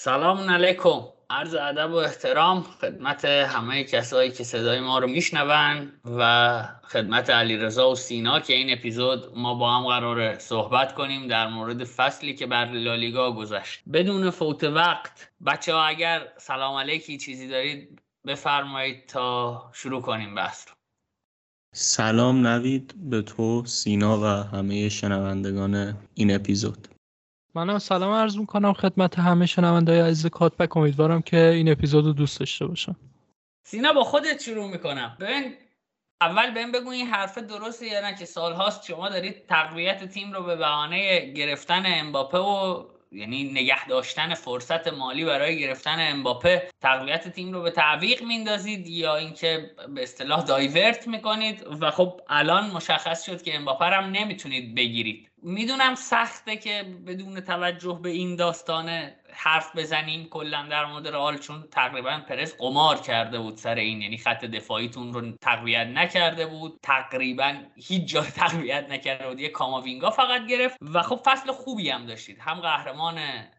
سلام علیکم. عرض ادب و احترام خدمت همه کسایی که صدای ما رو میشنون و خدمت علیرضا و سینا که این اپیزود ما با هم قراره صحبت کنیم در مورد فصلی که بر لالیگا گذشت. بدون فوت وقت بچه ها اگر سلام علیکی چیزی دارید بفرمایید تا شروع کنیم بحث رو. سلام نوید به تو سینا و همه شنوندگان این اپیزود. منم سلام عرض می‌کنم خدمت همه شنوندای عزیز کاتبک. امیدوارم که این اپیزود رو دوست داشته باشم. سینا با خودت شروع می‌کنم. ببین اول بهم بگو این حرف درسته یا نه که سالهاست شما دارید تقویت تیم رو به بهانه گرفتن امباپه و یعنی نگه داشتن فرصت مالی برای گرفتن امباپه تقویت تیم رو به تعویق میندازید یا اینکه به اصطلاح دایورت می‌کنید و خب الان مشخص شد که امباپه هم نمی‌تونید بگیرید. می‌دونم سخته که بدون توجه به این داستانه حرف بزنیم کلا در مورد رئال چون تقریبا پرس قمار کرده بود سر این یعنی خط دفاعیتون رو تقویت نکرده بود. تقریبا هیچ جا تقویت نکرده بود. یه کاماوینگا فقط گرفت و خب فصل خوبی هم داشتید. هم قهرمان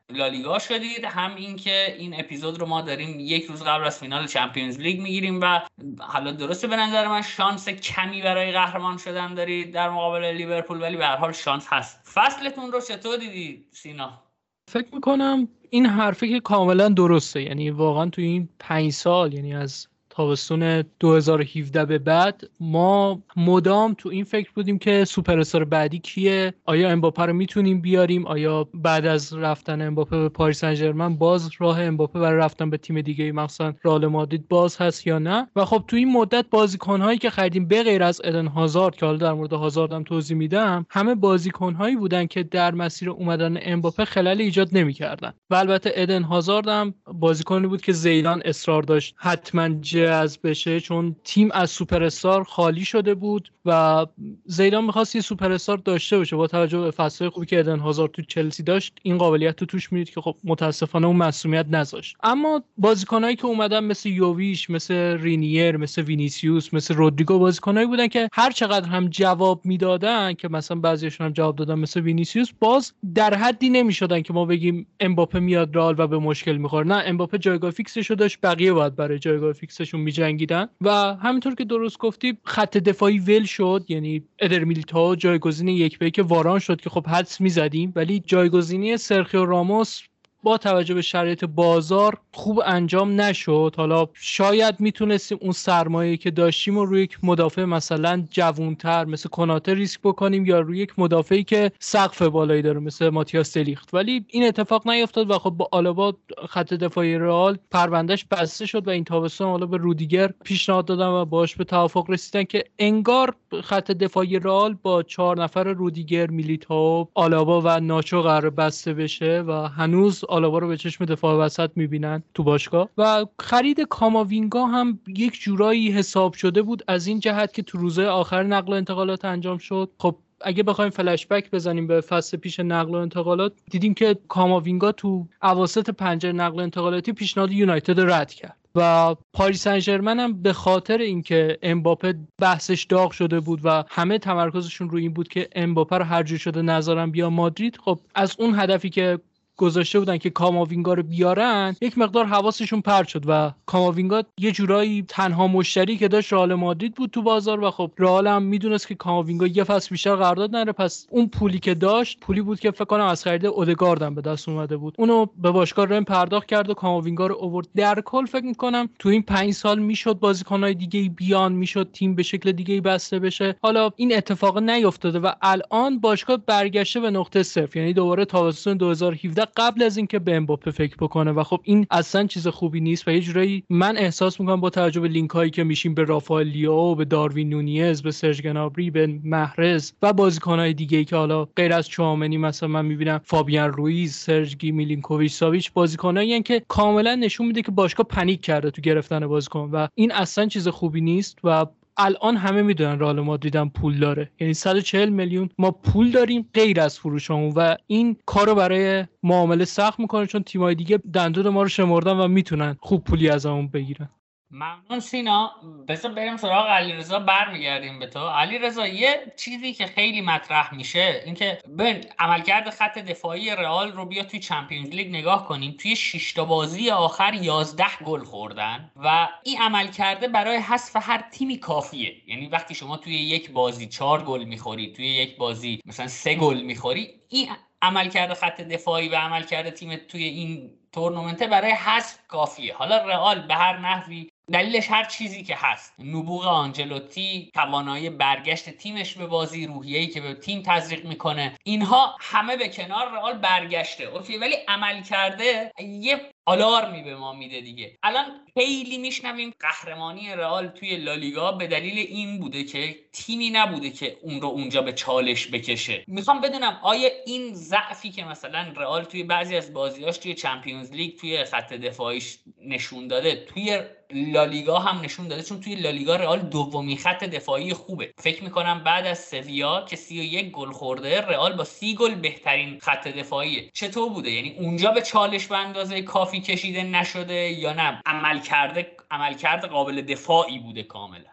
لالیگا شدید هم اینکه این اپیزود رو ما داریم یک روز قبل از فینال Champions League می‌گیریم و حالا درسته به نظر من شانس کمی برای قهرمان شدن دارید در مقابل لیورپول ولی به هر حال شانس هست. فصلتون رو چطور دیدی سینا؟ فکر می‌کنم این حرفی که کاملا درسته. یعنی واقعا تو این پنج سال یعنی از تابستون 2017 به بعد ما مدام تو این فکر بودیم که سوپر بعدی کیه؟ آیا امباپه رو می‌تونیم بیاریم؟ آیا بعد از رفتن امباپه به پاریس سن باز راه امباپه برای رفتن به تیم دیگه مثلا رئال مادرید باز هست یا نه؟ و خب تو این مدت بازیکنهایی که خریدیم به غیر از ادن هازارد که حالا در مورد هازارد هم توضیح میدم همه بازیکنهایی بودن که در مسیر اومدن امباپه خلل ایجاد نمی‌کردن. و البته ادن هازارد هم بازیکنی بود که زیدان اصرار داشت. حتما جذب بشه چون تیم از سوپر استار خالی شده بود و زیدان می‌خواست یه سوپر استار داشته باشه با توجه به فصل خوبی که ادن هازارد تو چلسی داشت این قابلیت رو توش می‌دید که خب متاسفانه اون مصدومیت نذاشت. اما بازیکنایی که اومدن مثل یوویچ مثل رینیر مثل وینیسیوس مثل رودریگو بازیکنایی بودن که هر چقدر هم جواب می‌دادن که مثلا بعضیشون هم جواب دادن مثل وینیسیوس باز در حدی نمی‌شدن که ما بگیم امباپه میاد رئال و به مشکل می‌خوره. نه امباپه جایگاه فیکسش داشت بقیه باید برای جایگاه فیکسشون میجنگیدن. و همینطور که درست گفتی خط دفاعی ول شد. یعنی ادر میلیتائو جایگزین یک به یک واران شد که خب حدس می‌زدیم. ولی جایگزینی سرخیو راموس با توجه به شرایط بازار خوب انجام نشد. حالا شاید می‌تونستیم اون سرمایه که داشتیم و روی یک مدافع مثلا جوونتر مثل کناته ریسک بکنیم یا روی یک مدافعی که سقف بالایی داره مثل ماتیاس دلیخت. ولی این اتفاق نیفتاد و خب با آلابا خط دفاعی رئال پروندهش بسته شد و این تابستون حالا به رودیگر پیشنهاد دادن و باش به توافق رسیدن که انگار خط دفاعی رئال با چهار نفر رودیگر میلیتاو آلابا و ناچو قرار بسته بشه و هنوز آلابا رو به چشم دفاع وسط می‌بینن تو باشگاه. و خرید کاماوینگا هم یک جورایی حساب شده بود از این جهت که تو روزه آخر نقل و انتقالات انجام شد. خب اگه بخوایم فلش بک بزنیم به فصل پیش نقل و انتقالات دیدیم که کاماوینگا تو اواسط پنجره نقل و انتقالاتی پیشنهاد یونایتد رد کرد. و پاریس سن هم به خاطر اینکه امباپه بحثش داغ شده بود و همه تمرکزشون روی این بود که امباپه رو هر شده نظرم بیا مادرید خب از اون هدفی که گذاشته بودن که کاماوینگا رو بیارن یک مقدار حواسشون پرت شد و کاماوینگا یه جورایی تنها مشتری که داشت رئال مادرید بود تو بازار و خب رئال هم می‌دونست که کاماوینگا یه فصل بیشتر قرارداد نداره پس اون پولی که داشت پولی بود که فکر کنم از خرید اودگاردم به دست اومده بود. اونو به باشگاه رن پرداخت کرد و کاماوینگا رو اوورد در کل فکر می‌کنم تو این پنج سال می‌شد بازیکنهای دیگه بیان می‌شد تیم به شکل دیگه بسته بشه. حالا این اتفاق نیفتاده و الان باشگاه برگشته به نقطه صفر یعنی دوباره تابستون 2017 قبل از اینکه به امباپه فکر بکنه و خب این اصلا چیز خوبی نیست و یه جورایی من احساس می‌کنم با توجه به لینک هایی که میشیم به رافائل لیائو به داروین نونیز به سرج گنابری به محرز و بازیکنهای دیگه ای که حالا غیر از چوامنی مثلا من می‌بینم فابیان رویز سرجگی میلینکوویچ ساویچ بازیکنایی که کاملا نشون میده که باشگاه پنیک کرده تو گرفتن بازیکن و این اصلا چیز خوبی نیست و الان همه می‌دونن رئال مادرید هم پول داره. یعنی 140 میلیون ما پول داریم غیر از فروشمون و این کارو برای معامله سخت می‌کنه چون تیمای دیگه دندون ما رو شمردن و می‌تونن خوب پولی از همون بگیرن. ممنون سینا. بذار بریم سراغ علیرضا برمیگردیم به تو. علیرضا یه چیزی که خیلی مطرح میشه اینکه ببین عملکرد خط دفاعی رئال رو بیا توی Champions League نگاه کنیم. توی 6 تا بازی آخر 11 گل خوردن و این عملکرده برای حذف هر تیمی کافیه. یعنی وقتی شما توی یک بازی 4 گل می‌خوری توی یک بازی مثلا 3 گل می‌خوری این عملکرد خط دفاعی و عملکرد تیم توی این تورنمنته برای حذف کافیه. حالا رئال به هر نحوی دلیلش هر چیزی که هست. نبوغ آنجلوتی توانایی برگشت تیمش به بازی روحیه‌ای که به تیم تزریق می‌کنه. اینها همه به کنار رئال برگشته. okay ولی عمل کرده یه آلارمی به ما میده دیگه. الان خیلی میشنویم قهرمانی رئال توی لالیگا به دلیل این بوده که تیمی نبوده که اون رو اونجا به چالش بکشه. می‌خوام بدونم آیا این ضعفی که مثلا رئال توی بعضی از بازیاش توی چمپیونز لیگ توی خط دفاعیش نشون داده توی لالیگا هم نشون داده؟ چون توی لالیگا رئال دومی خط دفاعی خوبه. فکر می‌کنم بعد از سویا که 31 گل خورده رئال با سی گل بهترین خط دفاعیه. چطور بوده؟ یعنی اونجا به چالش به اندازه کافی کشیده نشده یا نه. عمل کرده عمل کرده قابل دفاعی بوده کاملا.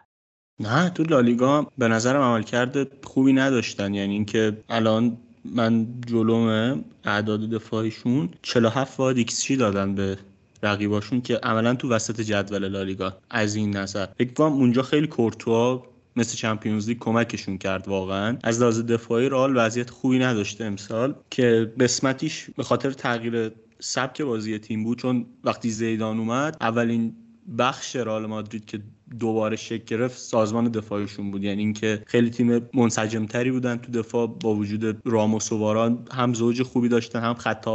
نه تو لالیگا به نظرم عملکرد خوبی نداشتن. یعنی اینکه الان من جلوم اعداد دفاعیشون 47 واحد ایکس دادن به رقیباشون که عملا تو وسط جدول لالیگا. از این نظر. فکر کنم اونجا خیلی کورتوا مثل Champions League کمکشون کرد واقعا. از لحاظ دفاعی رئال وضعیت خوبی نداشته امسال که قسمتیش به خاطر تغییر سبک بازی تیم بود چون وقتی زیدان اومد اولین بخش رئال مادرید که دوباره شکل گرفت سازمان دفاعشون بود. یعنی اینکه خیلی تیم منسجمتری بودن تو دفاع با وجود راموس و واران هم زوج خوبی داشتن هم خط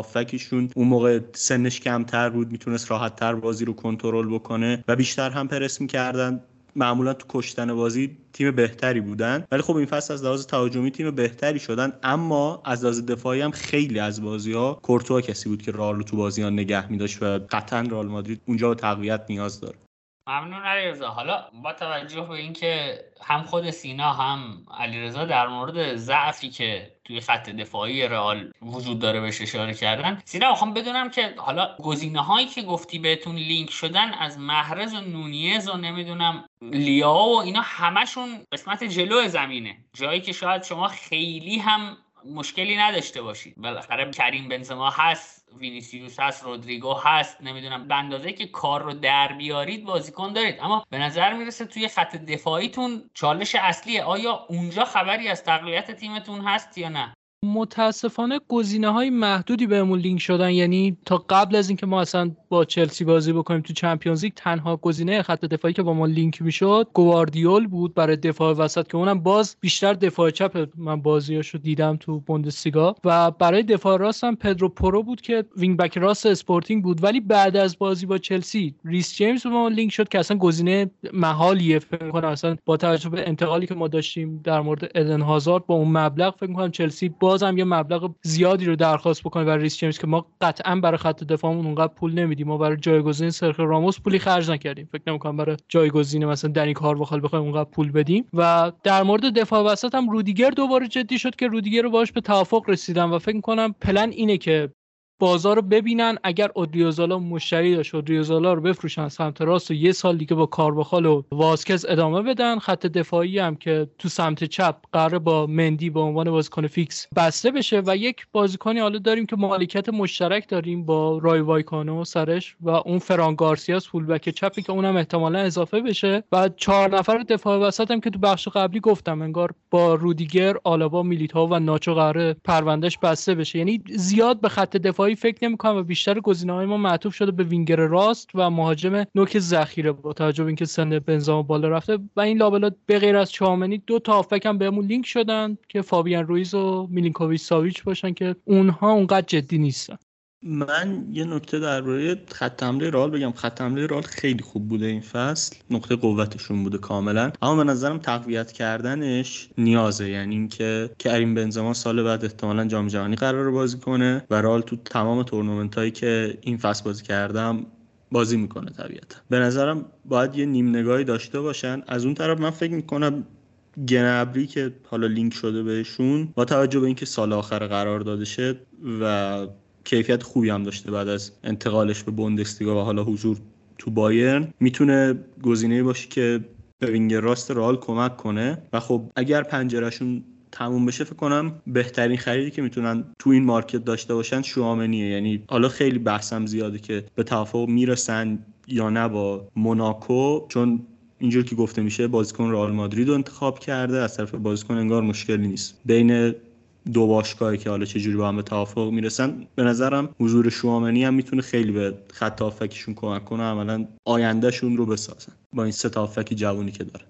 اون موقع سنش کمتر بود می‌تونست راحت تر بازی رو کنترل بکنه و بیشتر هم پرس می‌کردن. معمولا تو کشتن بازی تیم بهتری بودن. ولی خب این فصل از لحاظ تهاجمی تیم بهتری شدن. اما از لحاظ دفاعی هم خیلی از بازی ها کورتوا کسی بود که رئال رو تو بازی ها نگه میداشت و قطعا رئال مادرید اونجا تقویت نیاز داره. ممنون علیرضا. حالا با توجه به اینکه هم خود سینا هم علیرضا در مورد ضعفی که توی خط دفاعی رئال وجود داره بهش اشاره کردن سینا می‌خوام بدونم که حالا گزینه هایی که گفتی بهتون لینک شدن از محرز و نونیز و نمی‌دونم لیائو و اینا همشون قسمت جلو زمینه. جایی که شاید شما خیلی هم مشکلی نداشته باشید. بالاخره کریم بنزما هست وینیسیوس هست رودریگو هست نمی‌دونم به اندازه که کار رو در بیارید بازیکن دارید. اما به نظر می‌رسه توی خط دفاعیتون چالش اصلیه. آیا اونجا خبری از تقویت تیمتون هست یا نه؟ متاسفانه گزینه های محدودی بهمون لینک شدن. یعنی تا قبل از اینکه ما اصلا با چلسی بازی بکنیم تو Champions League تنها گزینه خط دفاعی که با ما لینک می‌شد گواردیول بود برای دفاع وسط که اونم باز بیشتر دفاع چپ من بازیاشو دیدم تو بوندسلیگا. و برای دفاع راست هم پدرو پورو بود که wing back راست اسپورتینگ بود. ولی بعد از بازی با چلسی ریس جیمز با ما لینک شد که اصلا گزینه محالیه. فکر کنم اصلا با توجه به انتقالی که ما داشتیم در مورد ادن هازارد با اون مبلغ فکر کنم چلسی بازم یه مبلغ زیادی رو درخواست بکنه برای ریس جیمز که ما قطعا برای خط دفاعمون اونقدر پول نمیدیم. ما برای جایگزین سرخیو راموس پولی خرج نکردیم. فکر نمی‌کنم برای جایگزین مثلا دنی کارواخال بخوایم اونقدر پول بدیم. و در مورد دفاع وسط هم رودیگر دوباره جدی شد که رودیگر رو باش به توافق رسیدم و فکر کنم پلن اینه که بازار رو ببینن اگر اودریوسولا مشتری داشت اودریوسولا رو بفروشن سمت راست و یه سال دیگه با کارواخال و واسکز ادامه بدن. خط دفاعی هم که تو سمت چپ قراره با مندی به عنوان بازیکن فیکس بسته بشه و یک بازیکنی حالا داریم که مالکیت مشترک داریم با رایو وایکانو سرش و اون فران گارسیاس فولبک چپی که اونم احتمالا اضافه بشه. و چهار نفر دفاع وسط هم که تو بخش قبلی گفتم انگار با رودیگر آلابا میلیتائو و ناچو قراره پروندهش بسته بشه. یعنی زیاد به خط دفاعی فکر نمی‌کنم و بیشتر گزینه های ما معطوف شده به وینگر راست و مهاجم نوک ذخیره با توجه به اینکه سن بنزما بالا رفته و این لابلا به غیر از شوامنی دو تا هافبک هم بهمون لینک شدن که فابیان رویز و میلینکوویچ ساویچ باشن که اونها اونقدر جدی نیستن. من یه نکته درباره خط حمله رئال بگم. خط حمله رئال خیلی خوب بوده این فصل. نقطه قوتشون بوده کاملا. اما به نظرم تقویت کردنش نیازه. یعنی اینکه کریم بنزما سال بعد احتمالا جام جهانی قراره بازی کنه و رئال تو تمام تورنمنت هایی که این فصل بازی کردم بازی می‌کنه طبیعتا. به نظرم باید یه نیم نگاهی داشته باشن. از اون طرف من فکر می‌کنم گنبری که حالا لینک شده بهشون با توجه به اینکه سال آخر قرار داده شد و کیفیت خوبی هم داشته بعد از انتقالش به بوندسلیگا و حالا حضور تو بایرن. می‌تونه گزینه باشه که به وینگر راست رئال کمک کنه و خب اگر پنجرهشون تموم بشه فکر کنم بهترین خریدی که می‌تونن تو این مارکت داشته باشن شوامنیه. یعنی حالا خیلی بحثم زیاده که به توافق می‌رسن یا نه با موناکو چون اینجور که گفته میشه بازیکن رئال مادرید رو انتخاب کرده از طرف بازیکن انگار مشکلی نیست. بین دو باشگاهی که حالا چجوری با هم به توافق می‌رسن به نظرم حضور شوامنی هم می‌تونه خیلی به خط کمک کنه عملا آیندهشون رو بسازن با این سه جوونی که داره.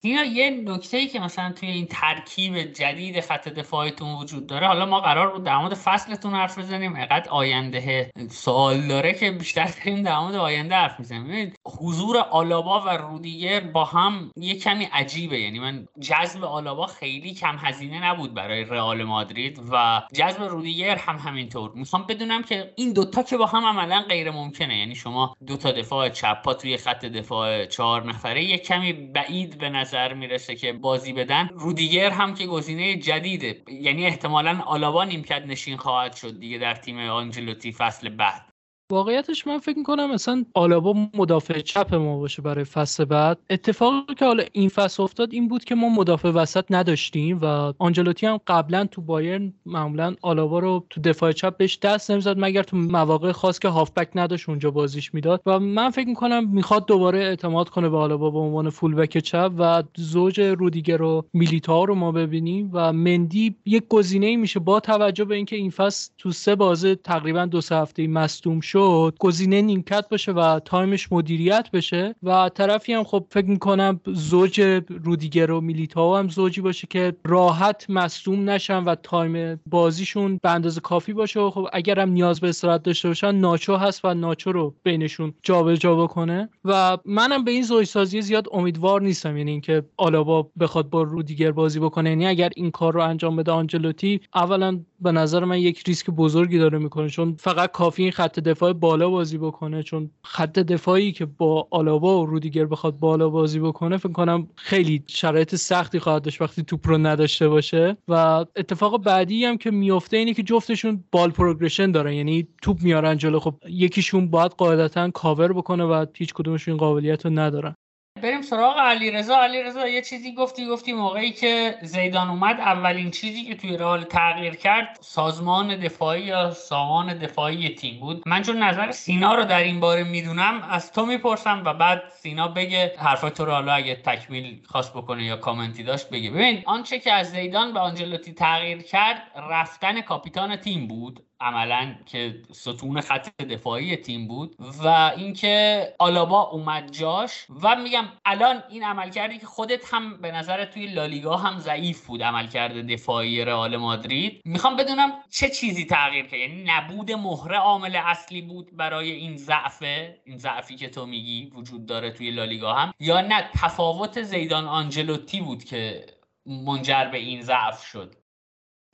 اینا یه نکته ای که مثلا توی این ترکیب جدید خط دفاعیتون وجود داره. حالا ما قرار بود در مورد فصلتون حرف بزنیم. اینقدر آینده سوال داره که بیشتر داریم در مورد آینده حرف می‌زنیم. حضور آلابا و رودیگر با هم یه کمی عجیبه. یعنی من جذب آلابا خیلی کم هزینه نبود برای رئال مادرید و جذب رودیگر هم همینطور. می‌خوام بدونم که این دوتا که با هم عملا غیر ممکنه. یعنی شما دوتا دفاع چپ پا توی خط دفاع چهار نفره یه کمی بعید به نظر می‌رسه که بازی بدن. رودیگر هم که گزینه جدیده. یعنی احتمالا آلاوا نیمکت نشین خواهد شد دیگه در تیم آنجلوتی فصل بعد. واقعیتش من فکر می‌کنم مثلا آلابا مدافع چپ ما باشه برای فصل بعد. اتفاقی که حالا این فصل افتاد این بود که ما مدافع وسط نداشتیم و آنجلوتی هم قبلا تو بایرن معمولا آلابا رو تو دفاع چپ بهش دست نمی‌زد مگر تو مواقع خاص که هافبک نداشت اونجا بازیش می‌داد. و من فکر می‌کنم می‌خواد دوباره اعتماد کنه به آلابا به عنوان فولبک چپ و زوج رودیگر و میلیتائو رو ما ببینیم و مندی یک گزینه میشه با توجه به اینکه این فصل تو سه بازه تقریبا دو سه هفته مصدوم شد گزینه نیمکت باشه و time ش مدیریت بشه. و طرفی هم خب فکر می‌کنم زوج رودیگر و میلیتائو هم زوجی باشه که راحت مصدوم نشن و time بازیشون به اندازه کافی باشه. و خب اگر هم نیاز به استراحت داشته باشن ناچو هست و ناچو رو بینشون جابجا جا بکنه. و منم به این زوج سازی زیاد امیدوار نیستم. یعنی اینکه آلابا بخواد با رودیگر بازی بکنه. یعنی اگر این کار رو انجام بده آنجلوتی اولا به نظر من یک ریسک بزرگی داره می‌کنه. چون فقط کافی این خط دفاع بالا بازی بکنه چون خط دفاعی که با آلابا و رودیگر بخواد بالا بازی بکنه فکر کنم خیلی شرایط سختی خواهد داشت وقتی توپ رو نداشته باشه. و اتفاق بعدی هم که میفته اینه که جفتشون ball progression دارن یعنی توپ میارن جلو. خب یکیشون باید قاعدتا کاور بکنه و هیچ کدومشون قابلیت رو ندارن. بریم سراغ علیرضا. علیرضا یه چیزی گفتی گفتی موقعی که زیدان اومد اولین چیزی که توی رئال تغییر کرد سازمان دفاعی یا سامان دفاعی تیم بود. من چون نظر سینا رو در این باره می‌دونم از تو می‌پرسم و بعد سینا بگه حرفای تو رو حالا اگه تکمیل خواست بکنه یا کامنتی داشت بگه. ببین آنچه که از زیدان به آنجلوتی تغییر کرد رفتن کاپیتان تیم بود. عملا که ستون خط دفاعی تیم بود و اینکه آلابا اومد جاش و میگم الان این عملکردی که خودت هم به نظر توی لالیگا هم ضعیف بود عملکرد دفاعی رئال مادرید. می‌خوام بدونم چه چیزی تغییر کرد؟ یعنی نبود مهره عامل اصلی بود برای این ضعف این ضعفی که تو میگی وجود داره توی لالیگا هم؟ یا نه تفاوت زیدان آنجلوتی بود که منجر به این ضعف شد؟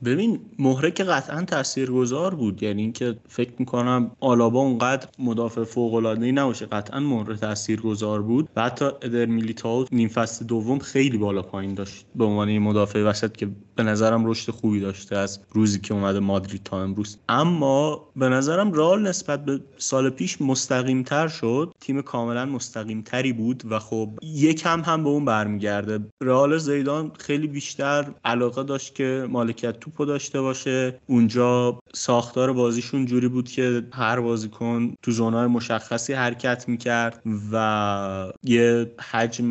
ببین مهره که قطعا تاثیرگذار بود. یعنی اینکه فکر می‌کنم آلابا اونقدر مدافع فوق العاده ای نباشه قطعا مهره تاثیرگذار بود. و حتی ادر میلیتاو نیم فصل دوم خیلی بالا پایین داشت. به عنوان مدافع وسط که به نظرم رشد خوبی داشته از روزی که اومده مادرید تا امروز. اما به نظرم رال نسبت به سال پیش مستقیم تر شد. تیم کاملا مستقیم تری بود و خب یکم هم به اون برمیگرده. رئال زیدان خیلی بیشتر علاقه داشت که مالکیت توپو داشته باشه. اونجا ساختار بازیشون جوری بود که هر بازیکن تو زونای مشخصی حرکت می‌کرد و یه حجم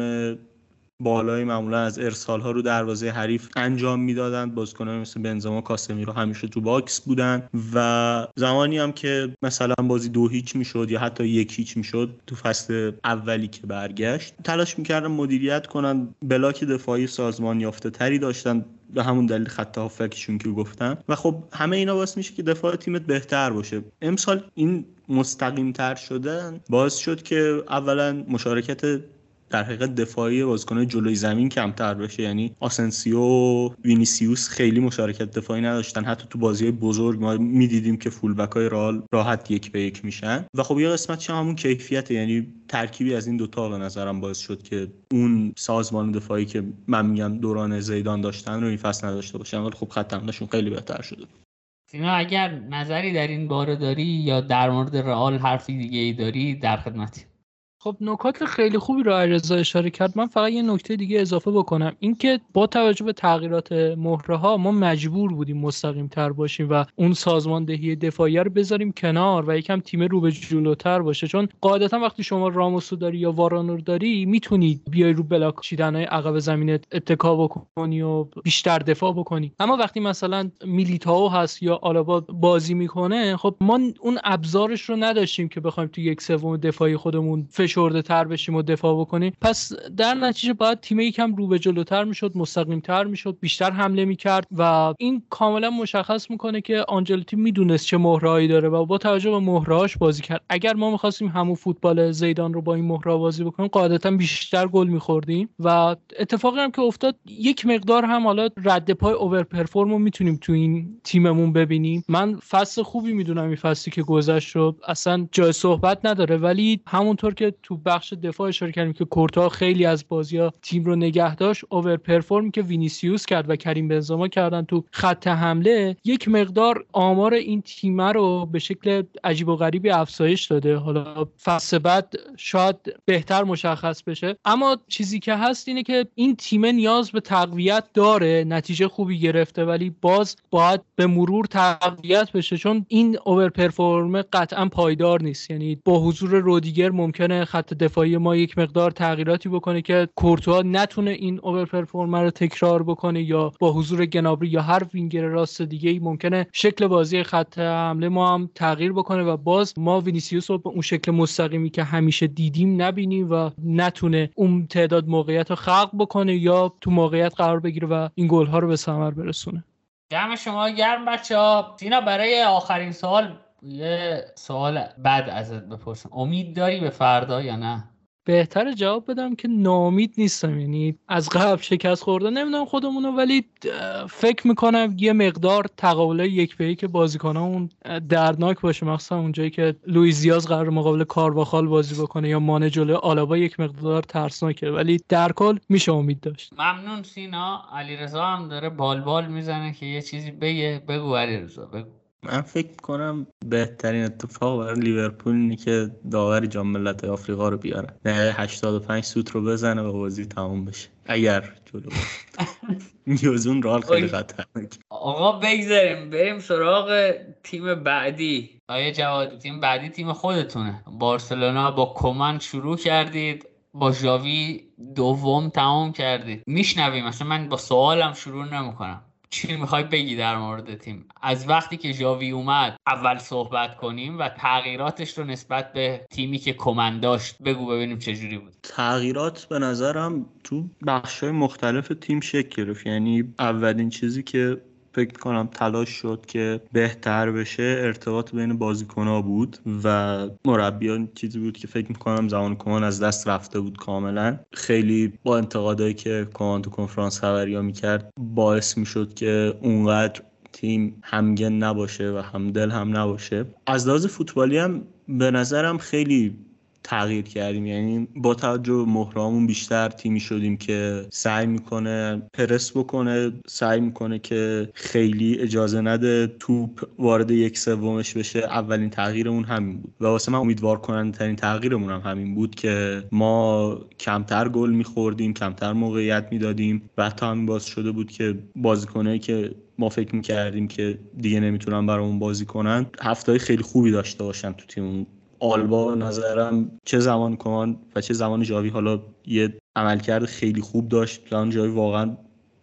بالای معمولا از ارسال ها رو دروازه حریف انجام می‌دادند. بازیکنان مثل بنزما کاسمیرو همیشه تو box بودن و زمانی هم که مثلا بازی دو هیچ می‌شد یا حتی یک هیچ می‌شد تو فصل اولی که برگشت تلاش می‌کردن مدیریت کنن. block دفاعی سازمان یافته تری داشتن. به همون دلیل خط هافبکشون که گفتم. و خب همه اینا باعث میشه که دفاع تیمت بهتر باشه. امسال این مستقیم تر شدن باعث شد که اولا مشارکت در حقیقت دفاعی بازیکن‌های جلوی زمین کمتر بشه. یعنی آسنسیو و وینیسیوس خیلی مشارکت دفاعی نداشتن. حتی تو بازی بزرگ ما می‌دیدیم که فولبک های رئال راحت یک به یک میشن. و خب یه قسمت همون کیفیت یعنی ترکیبی از این دوتا به نظرم باعث شد که اون سازمان دفاعی که من میگم دوران زیدان داشتن رو این فصل نداشته باشن. ولی خب خط خیلی بهتر شده. سینا اگر نظری در این باره داری یا در مورد رئال حرفی دیگه ای داری در خدمتی خب نکات خیلی خوبی رو علیرضا اشاره کرد. من فقط یه نکته دیگه اضافه بکنم. اینکه با توجه به تغییرات مهره ها ما مجبور بودیم مستقیم تر باشیم و اون سازماندهی دفاعی رو بذاریم کنار و یکم تیم رو به جلوتر باشه. چون قاعدتا وقتی شما راموسو داری یا وارانور داری می‌تونی بیای رو بلاک چیدن های عقب زمین اتکا بکنی و بیشتر دفاع بکنی. اما وقتی مثلا میلیتاو هست یا آلابا بازی می‌کنه خب ما اون ابزارش رو نداشتیم که بخوایم تو یک سوم دفاعی خودمون فشرده تر بشیم و دفاع بکنیم. پس در نتیجه باید تیم یکم رو به جلوتر می‌شد مستقیم تر می‌شد بیشتر حمله می‌کرد و این کاملا مشخص می‌کنه که آنجلوتی می‌دونست چه مهره‌هایی داره و با توجه به مهره‌هاش بازی کرد. اگر ما می‌خواستیم همون فوتبال زیدان رو با این مهره بازی بکنیم قاعدتا بیشتر گل میخوردیم و اتفاقی هم که افتاد یک مقدار هم حالا رد پای over perform رو می‌تونیم تو این تیممون ببینیم. من فصل خوبی می‌دونم این فصلی که گذشت رو. اصلا جای صحبت نداره ولی همونطور که تو بخش دفاع اشاره کردیم که کورتوا خیلی از بازی ها تیم رو نگه داشت over perform که وینیسیوس کرد و کریم بنزما کردن تو خط حمله. یک مقدار آمار این تیم رو به شکل عجیب و غریبی افزایش داده. حالا فصل بعد شاید بهتر مشخص بشه. اما چیزی که هست اینه که این تیم نیاز به تقویت داره نتیجه خوبی گرفته ولی باز باید به مرور تقویت بشه چون این over perform قطعا پایدار نیست. یعنی با حضور رودیگر ممکنه خط دفاعی ما یک مقدار تغییراتی بکنه که کورتوا نتونه این over perform رو تکرار بکنه یا با حضور گنابری یا هر وینگر راست دیگه ای ممکنه شکل بازی خط حمله ما هم تغییر بکنه و باز ما وینیسیوس رو به اون شکل مستقیمی که همیشه دیدیم نبینیم و نتونه اون تعداد موقعیت رو خلق بکنه یا تو موقعیت قرار بگیره و این گل ها رو به ثمر برسونه. جمع شما گرم بچه ها سینا برای آخرین سوال یه سوال بد ازت بپرسم. امید داری به فردا یا نه؟ بهتر جواب بدم که نامید نیستم. یعنی از قبل شکست خورده نمی‌دونم خودمونو ولی فکر می‌کنم یه مقدار تقابل یک به یک بازیکنامون دردناک باشه. مخصوصا اونجایی که لویزیاز قرار مقابل کارواخال بازی بکنه یا مانه جلوی آلابا یک مقدار ترسناکه. ولی در کل میشه امید داشت. ممنون سینا. علیرضا هم داره بال بال می‌زنه که یه چیزی بگه. بگو علیرضا بگو. من فکر کنم بهترین اتفاق برای لیورپول اینه که داور جام ملت آفریقا رو بیارن نه 85 سوت رو بزنه و بازی تموم بشه. اگر جلو نیوزون رال خیلی خطرناک آقا بگذاریم بریم سراغ تیم بعدی. آیا جواد تیم بعدی تیم خودتونه. بارسلونا با کمان شروع کردید. با ژاوی دوم تمام کردید. میشنویم. مثلا من با سوالم شروع نمی‌کنم. چی می‌خوای بگی در مورد تیم؟ از وقتی که ژاوی اومد اول صحبت کنیم و تغییراتش رو نسبت به تیمی که کمند داشت بگو ببینیم چجوری بود. تغییرات به نظرم تو بخشای مختلف تیم شکل گرفت. یعنی اولین چیزی که فکر کنم تلاش شد که بهتر بشه ارتباط بین بازیکن بود و مربیان چیزی بود که فکر می‌کنم زمان کمان از دست رفته بود کاملا. خیلی با انتقادایی که کمان تو کنفرانس خبری می‌کرد باعث می‌شد که اونقدر تیم همگن نباشه و همدل هم نباشه. از لحاظ فوتبالی هم به نظرم خیلی تغییر کردیم. یعنی با توجه به مهرامون بیشتر تیمی شدیم که سعی می‌کنه پرس بکنه سعی می‌کنه که خیلی اجازه نده توپ وارد یک سومش بشه. اولین تغییرمون همین بود. و واسه من امیدوار کننده ترین تغییرمون هم همین بود که ما کمتر گل میخوردیم کمتر موقعیت می‌دادیم و حتی همین باز شده بود که بازیکنایی که ما فکر می‌کردیم که دیگه نمی‌تونن برامون بازی کنن هفته خیلی خوبی داشته باشن تو تیم آلبا نظرم چه زمان کمان و چه زمان جاوی حالا یه عملکرد خیلی خوب داشت زمان جاوی واقعا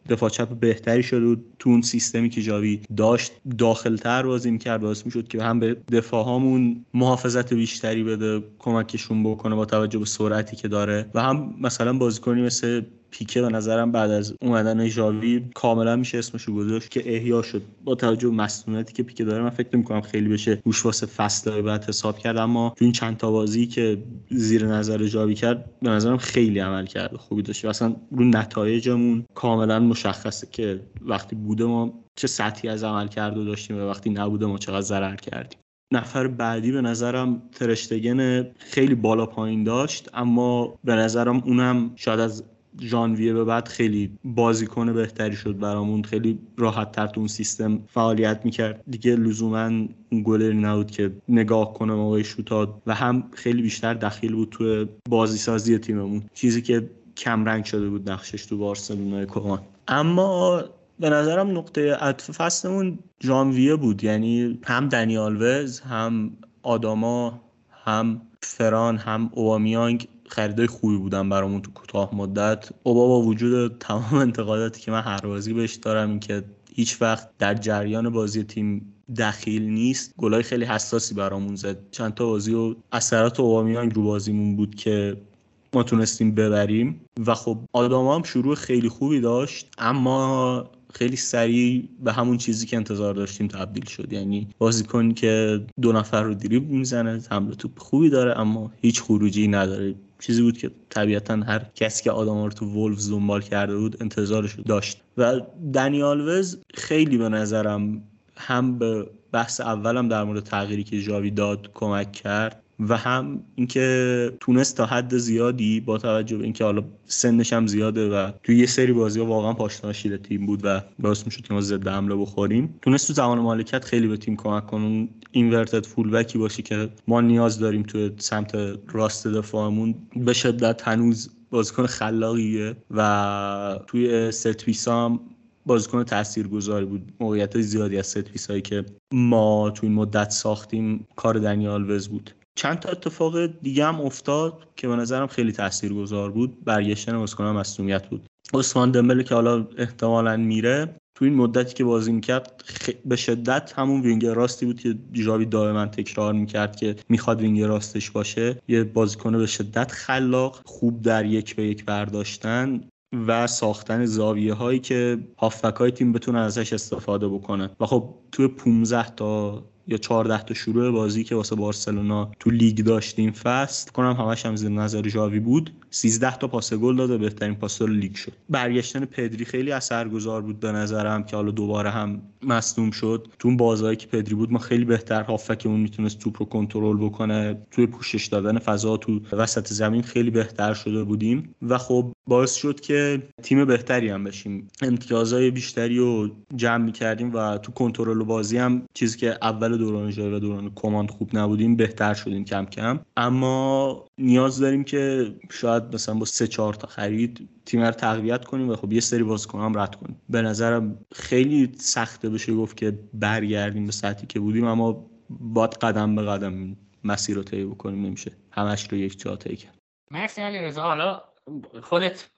دفاع چپ بهتری شده بود تو اون سیستمی که جاوی داشت. داخلتر بازی می‌کرد باعث می‌شد که هم به دفاع هامون محافظت بیشتری بده کمکشون بکنه با توجه به سرعتی که داره و هم مثلا بازیکنی مثل پیکه به نظرم بعد از اومدن ژاوی کاملا میشه اسمشو گذاشت که احیا شد. با توجه به مسئولیتی که پیکه داره من فکر نمی‌کنم خیلی بشه روش واسه فصل بعد حساب کرد. اما تو این چند تا بازی که زیر نظر ژاوی کرد به نظرم خیلی عمل کرد خوبی داشت. اصلا رو نتایجمون کاملا مشخصه که وقتی بوده ما چه سطحی از عمل کرده داشتیم و وقتی نبوده ما چقدر ضرر کردیم. نفر بعدی به نظرم ترشتگن خیلی بالا پایین داشت اما به نظرم اونم شاید از ژانویه به بعد خیلی بازیکن بهتری شد برامون. خیلی راحت تر تو اون سیستم فعالیت می‌کرد. دیگه لزوما گلری نبود که نگاه کنه موقع شوتاد و هم خیلی بیشتر دخیل بود تو بازی سازی تیممون. چیزی که کمرنگ شده بود نقشش تو بارسلونای کومان اما به نظرم نقطه عطف فصلمون ژانویه بود. یعنی هم دنیالوز هم آداما هم فران هم اووامیانگ خریدای خوبی بودن برامون تو کوتاه مدت. اوبا با وجود تمام انتقاداتی که من هر بازی بهش دارم این که هیچ وقت در جریان بازی تیم دخیل نیست. گلای خیلی حساسی برامون زد. چند تا بازی و اثرات اووامیانگ رو بازیمون بود که ما تونستیم ببریم. و خب آداما هم شروع خیلی خوبی داشت اما خیلی سریع به همون چیزی که انتظار داشتیم تبدیل شد. یعنی بازیکن که دو نفر رو دریب می‌زنه حمله توپ خوبی داره اما هیچ خروجی نداره. چیزی بود که طبیعتا هر کسی که آدم رو تو وولفز دنبال کرده بود انتظارش داشت. و دنیالوز خیلی به نظرم هم به بحث اولم در مورد تغییری که جاوی داد کمک کرد. و هم اینکه تونست تا حد زیادی با توجه به اینکه حالا سنش هم زیاده و توی یه سری بازی ها واقعا پاشناشی تیم بود و باعث می‌شد که ما ضد حمله بخوریم. تونست تو زمان مالکیت خیلی به تیم کمک کنه. اینورتد فول بکی باشه که ما نیاز داریم توی سمت راست دفاعمون. به شدت هنوز بازیکن خلاقیه و توی ست هم بازیکن تاثیرگذاری بود. موقعیت زیادی از ست هایی که ما تو این مدت ساختیم کار دنی آلوز بود. چند تا اتفاق دیگه هم افتاد که به نظرم خیلی تاثیرگذار بود. برگشتن بازیکن مسئولیت بود. عثمان دمبله که حالا احتمالا میره تو این مدتی که بازی می‌کرد به شدت همون وینگر راستی بود که ژاوی دائما تکرار می‌کرد که می‌خواد وینگر راستش باشه. یه بازیکن به شدت خلاق خوب در یک به یک برداشتن و ساختن زاویه هایی که هافبک های تیم بتونن ازش استفاده بکنن. و خب توی 15 تا یا 14 تا شروع بازی که واسه بارسلونا تو لیگ داشتیم فست. کنم همش هم زیر نظر جاوی بود. 13 تا پاس گل داده بهترین پاسور لیگ شد. برگشتن پدری خیلی اثرگذار بود به نظرم که حالا دوباره هم مصدوم شد. تو اون بازایی که پدری بود ما خیلی بهتر اون می‌تونست توپ رو کنترل بکنه. توی پوشش دادن فضا تو وسط زمین خیلی بهتر شده بودیم. و خب باعث شد که تیم بهتری هم بشیم. امتیازهای بیشتری رو جمع می‌کردیم و تو کنترل بازی هم چیزی که اول دوران ژاوی و دوران کماند خوب نبودیم بهتر شدیم کم کم. اما نیاز داریم که شاید مثلا با سه چهار تا خرید تیم رو تقویت کنیم و خب یه سری بازیکن هم رد کنیم. به نظرم خیلی سخته بشه گفت که برگردیم به سطحی که بودیم اما باید قدم به قدم مسیر رو طی بکنیم نمیشه. همش رو یک جا طی کرد. مرسی علی رضا حالا خودت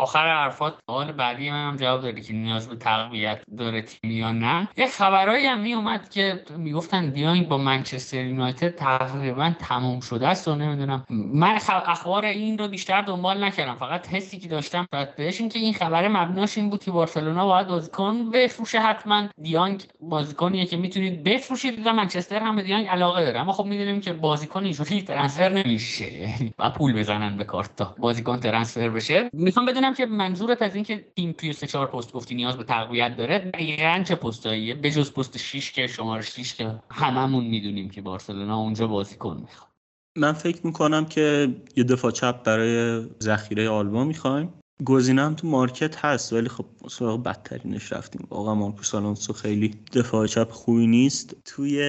آخر حرفات سوال بعدی من هم جواب دادی که نیاز به تقویت داره تیم یا نه. یه خبرایی هم می که می‌گفتن دیانگ با منچستر یونایتد تقریبا تموم شده است و نمی‌دونم. من اخبار این رو بیشتر دنبال نکردم. فقط حسی که داشتم بعد بهش این که این خبر مبناش این بود که بارسلونا باید بازیکن بفروشه حتما. دیانگ بازیکنیه که می‌تونید بفروشید و منچستر هم دیانگ علاقه داره. اما خب می‌دونیم که بازیکن اینجوری ترنسفر نمیشه. و پول بزنن به کارتا. بازیکن ترنسفر بشه. می‌خوام بدونم که منظورت از اینکه تیم توی سه چهار پست گفتی نیاز به تقویت داره دقیقا چه پستاییه به جز پست 6 که شماره 6 که هممون می‌دونیم که بارسلونا اونجا بازیکن می‌خواد. من فکر می‌کنم که یه دفاع چپ برای ذخیره آلبا می‌خوایم. گزینه هم تو market هست ولی خب سراغ بدترینش رفتیم. واقعا مارکوس آلونسو خیلی دفاع چپ خوبی نیست. توی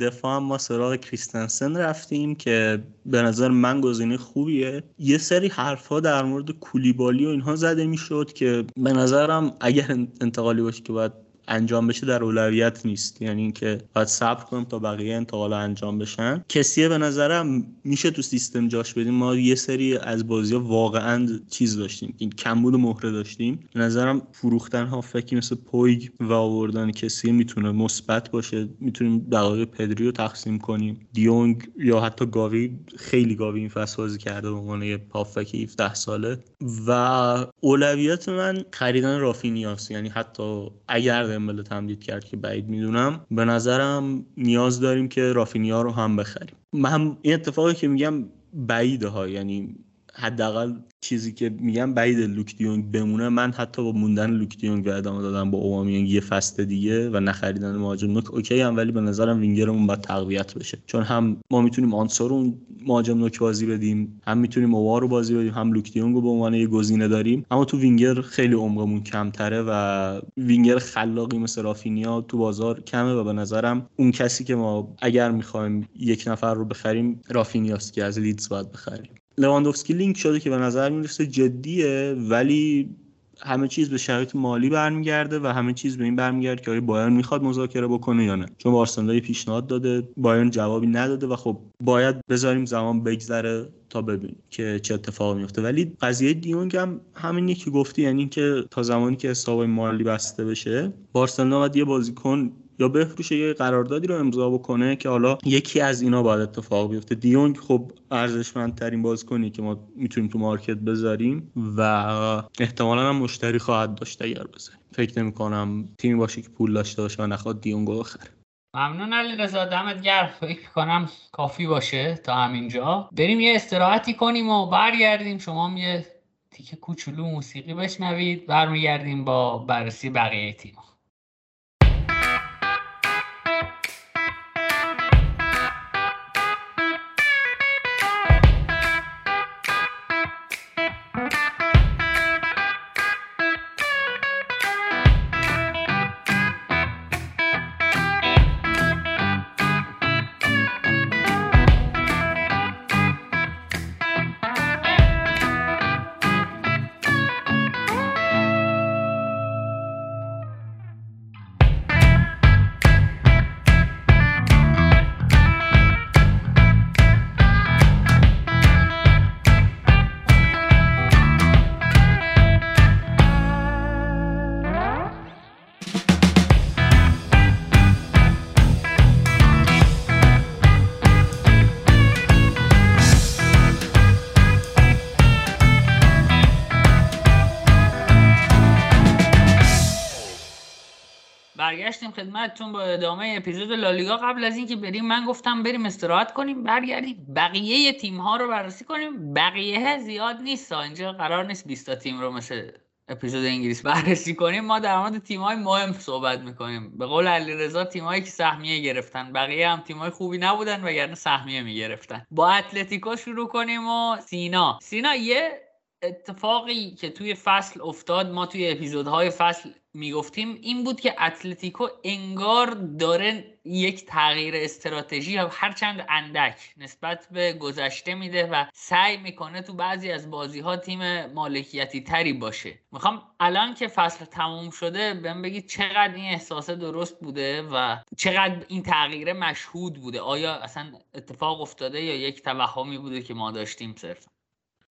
دفاع هم ما سراغ کریستنسن رفتیم که به نظر من گزینه خوبیه. یه سری حرفها در مورد کولیبالی و اینها زده می‌شد که به نظرم اگر انتقالی باشه که باید انجام بشه در اولویت نیست. یعنی اینکه باید صبر کنیم تا بقیه انتقال انجام بشن. کسیه به نظرم میشه تو سیستم جاش بدیم. ما یه سری از بازی ها واقعا چیز داشتیم. این کمبود مهره داشتیم. به نظرم فروختن هافبکی مثل پویگ و آوردن کسیه می‌تونه مثبت باشه. می‌تونیم دقایق پدری رو تقسیم کنیم. دیونگ یا حتی گاوی خیلی گاوی این فصل بازی کرده به عنوان یه هافبک 17 ساله. و اولویت من خریدن رافینیاس یعنی حتی اگر دمبله تمدید کرد که بعید می‌دونم. به نظرم نیاز داریم که رافینیا رو هم بخریم. من این اتفاقی که میگم بعیده ها یعنی حداقل چیزی که میگم بعید لوک دیونگ بمونه. من حتی با موندن لوک دیونگ و ادامه دادم با اوبامیانگ یه فصل دیگه و نخریدن مهاجم نوک. OK ام ولی به نظرم وینگرمون باید تقویت بشه. چون هم ما می‌تونیم آنسو رو مهاجم نوک بازی بدیم هم می‌تونیم اووا رو بازی بدیم هم لوک دیونگ رو به عنوان یه گزینه داریم. اما تو وینگر خیلی عمقمون کمتره و وینگر خلاقی مثل رافینیا تو بازار کمه و به نظرم اون کسی که ما اگر می‌خوایم یک نفر رو بخریم رافینیاست که از لیدز باید بخریم. لواندوفسکی لینک شده که به نظر می‌رسه جدیه ولی همه چیز به شرایط مالی برمیگرده و همه چیز به این برمیگرده که آیا بایرن می‌خواد مذاکره بکنه یا نه. چون بارسلونا پیشنهاد داده بایرن جوابی نداده و خب باید بذاریم زمان بگذره تا ببینیم که چه اتفاقی میفته ولی قضیه دیونگ هم همینی که گفتی یعنی که تا زمانی که حساب مالی بسته بشه بارسلونا باید یه بازیکن یا بفروشه یه قراردادی رو امضا بکنه که حالا یکی از اینا باید اتفاق بیفته. دیونگ خب ارزشمندترین بازیکنی که ما می‌تونیم تو مارکت بذاریم و احتمالا هم مشتری خواهد داشت اگر بذاریم. فکر نمی کنم تیمی باشه که پول داشته باشه و نخواد دیونگو بخره. ممنون علی رضا. دمت گرم. فکر کنم کافی باشه تا همینجا. بریم یه استراحتی کنیم و برگردیم. شما یه تیکه کوچولو موسیقی بشنوید. برمیگردیم با بررسی بقیه تیم خدمتتون با ادامه اپیزود لالیگا. قبل از اینکه بریم من گفتم بریم استراحت کنیم برگردیم. بقیه تیم ها رو بررسی کنیم. بقیه زیاد نیست. اینجا قرار نیست 20 تا تیم رو مثل اپیزود انگلیس بررسی کنیم. ما در مورد تیم های مهم صحبت می‌کنیم. به قول علیرضا تیم هایی که سهمیه گرفتن. بقیه هم تیم های خوبی نبودن وگرنه سهمیه می‌گرفتن. با اتلتیکو شروع کنیم و سینا. سینا یه اتفاقی که توی فصل افتاد ما توی اپیزودهای فصل می‌گفتیم این بود که اتلتیکو انگار داره یک تغییر استراتژی هرچند اندک نسبت به گذشته میده و سعی می‌کنه تو بعضی از بازی ها تیم مالکیتی تری باشه. می‌خوام الان که فصل تموم شده بهم بگید چقدر این احساس درست بوده و چقدر این تغییر مشهود بوده؟ آیا اصلا اتفاق افتاده یا یک توهمی بوده که ما داشتیم صرف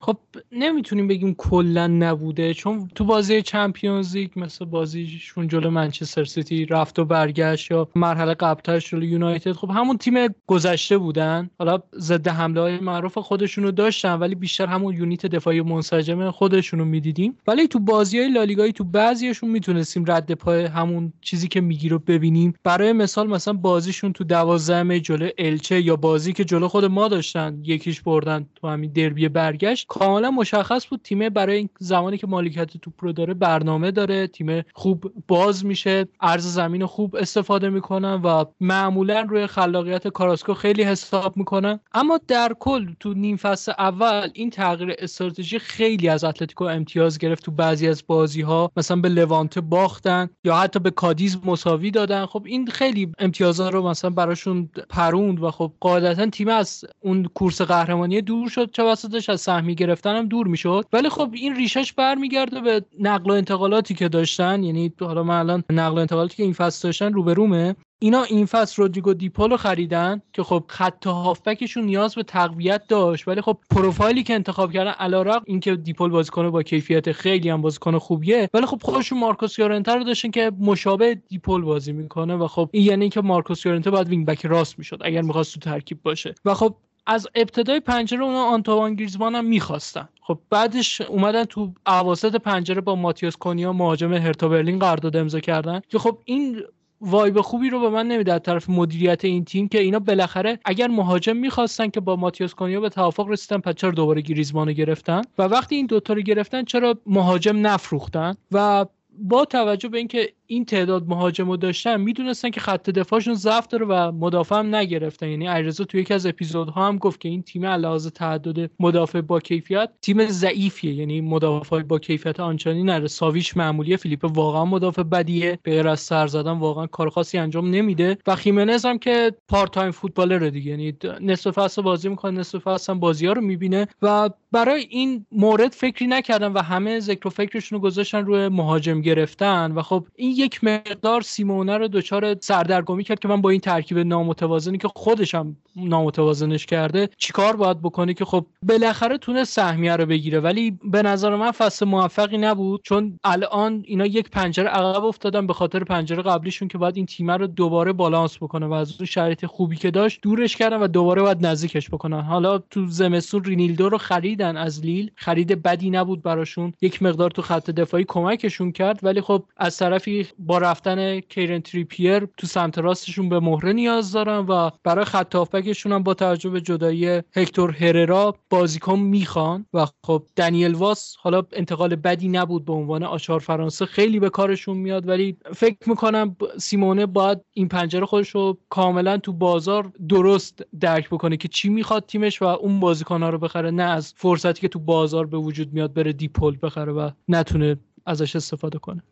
خب نمی‌تونیم بگیم کلا نبوده چون تو بازی چمپیونز لیگ مثل بازیشون جلو منچستر سیتی رفت و برگشت یا مرحله قبلترش جلو یونایتد خب همون تیم گذشته بودن. حالا ضد حمله های معروف خودشون رو داشتن ولی بیشتر همون یونیت دفاعی منسجم خودشون رو می‌دیدیم. ولی تو بازی های لالیگایی تو بعضیشون می‌تونستیم رد پای همون چیزی که میگی رو ببینیم. برای مثال مثلا بازیشون تو 12 جلو الچه یا بازی که جلو خود ما داشتن یکیش بردن تو همین دربی برگشت. کاملا مشخص بود. تیم برای این زمانی که مالکیت توپ رو داره برنامه داره. تیم خوب باز میشه. عرض زمین خوب استفاده می‌کنن و معمولا روی خلاقیت کاراسکو خیلی حساب می‌کنن. اما در کل تو نیم فصل اول این تغییر استراتژی خیلی از اتلتیکو امتیاز گرفت تو بعضی از بازی ها مثلا به لوانته باختن یا حتی به کادیز مساوی دادن. خب این خیلی امتیازها رو مثلا براشون پروند و خب قاعدتا تیم از اون کورس قهرمانی دور شد. حتی از سهمیه گرفتن هم دور می‌شد. ولی خب این ریشش برمیگرده به نقل و انتقالاتی که داشتن. یعنی حالا من الان نقل و انتقالاتی که این فصل داشتن روبرومه اینا این فصل رودریگو دیپولو خریدن که خب خط هافبکشون نیاز به تقویت داشت. ولی خب پروفایلی که انتخاب کردن علیرغم اینکه دیپال بازیکن با کیفیت خیلی هم بازیکن خوبیه. ولی خب خودشون مارکوس یورنته رو داشتن که مشابه دیپول بازی می‌کنه و خب این یعنی که مارکوس یورنته باید wing back راست می‌شد اگر می‌خواست تو ترکیب باشه. و خب از ابتدای پنجره اونا آنتوان گریزمان هم می‌خواستن. خب بعدش اومدن تو اواسط پنجره با ماتیاس کونیا مهاجم هرتا برلین قرارداد امضا کردن. که خب این وایب خوبی رو به من نمیده از طرف مدیریت این تیم که اینا بالاخره اگر مهاجم می‌خواستن که با ماتیاس کونیا به توافق رسیدن پس چرا دوباره گریزمان گرفتن؟ و وقتی این دوتا رو گرفتن چرا مهاجم نفروختن؟ و با توجه به اینکه این تعداد مهاجم رو داشتن می‌دونستن که خط دفاعشون ضعف داره و مدافع هم نگرفتن. یعنی علیرضا توی یکی از اپیزودها هم گفت که این تیم علاوه تعدد مدافع با کیفیت تیم ضعیفیه. یعنی مدافع با کیفیت آنچنانی نره. ساویچ معمولیه فیلیپ واقعا مدافع بدیه. به غیر از سر زدن واقعا کار خاصی انجام نمیده. و خیمنز هم که part-time footballer دیگه. یعنی نصف فصل بازی می‌کنه نصف فصل هم بازی ها رو می‌بینه. و برای این مورد فکری نکردن و همه ذکر و فکرشون رو گذاشتن روی مهاجم گرفتن. و خب این یک مقدار سیمئونه رو دچار سردرگمی کرد که من با این ترکیب نامتوازنی که خودش هم نامتوازنش کرده چیکار باید بکنه که خب بالاخره بتونه سهمیه رو بگیره. ولی به نظر من فصل موفقی نبود چون الان اینا یک پنجره عقب افتادن به خاطر پنجره قبلیشون که باید این تیم رو دوباره بالانس بکنه و از اون شرایط خوبی که داشت دورش کردن و دوباره باید نزدیکش بکنن. حالا تو زمستون رینیلدو رو خریدن از لیل. خرید بدی نبود براشون. یک مقدار تو خط دفاعی کمکشون کرد ولی خب از طرفی با رفتن کیرن تریپیر تو سمت راستشون به مهره نیاز دارن و برای خط هافبکشون هم با توجه به جدایی هکتور هررا بازیکن می‌خوان. و خب دنیل واس حالا انتقال بدی نبود به عنوان آچار فرانسه. خیلی به کارشون میاد ولی فکر می‌کنم سیمونه باید این پنجره خودش رو کاملا تو بازار درست درک بکنه که چی می‌خواد تیمش و اون بازیکنها رو بخره. نه از فرصتی که تو بازار به وجود میاد بره دیپول بخره و نتونه ازش استفاده کنه.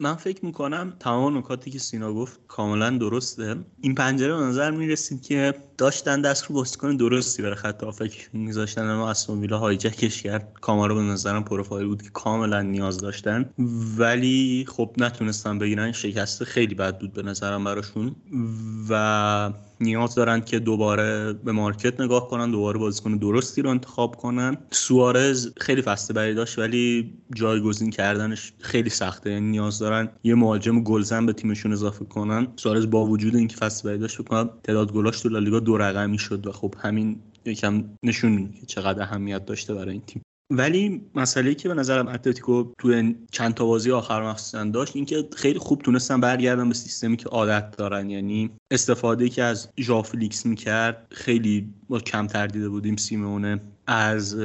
من فکر می‌کنم تمام نکاتی که سینا گفت کاملا درسته. این پنجره به نظر می‌رسید که داشتن دست رو بازیکن درستی برای خط هافکشون میذاشتن. اما استون ویلا هایجکش کرد. کامارا به نظرم پروفایل بود که کاملا نیاز داشتن. ولی خب نتونستن بگیرن. شکسته خیلی بد بود به نظرم براشون. و نیاز دارن که دوباره به مارکت نگاه کنن دوباره بازیکن درستی رو انتخاب کنن سوارز خیلی فسته بری داشت ولی جایگزین کردنش خیلی سخته. یعنی نیاز دارن یه مهاجم گلزن به تیمشون اضافه کنن. سوارز با وجود اینکه فسته بری داشت بکنم تعداد گلاش تو لالیگا دو رقمی شد و خب همین یکم نشون چقدر اهمیت داشته برای این تیم. ولی مسئله که به نظرم اتلتیکو تو چند تا بازی آخر مخصوصا داشت اینکه خیلی خوب تونستن برگردن به سیستمی که عادت دارن. یعنی استفاده که از ژافلیکس می‌کرد خیلی با کمتر دیده بودیم سیمئونه از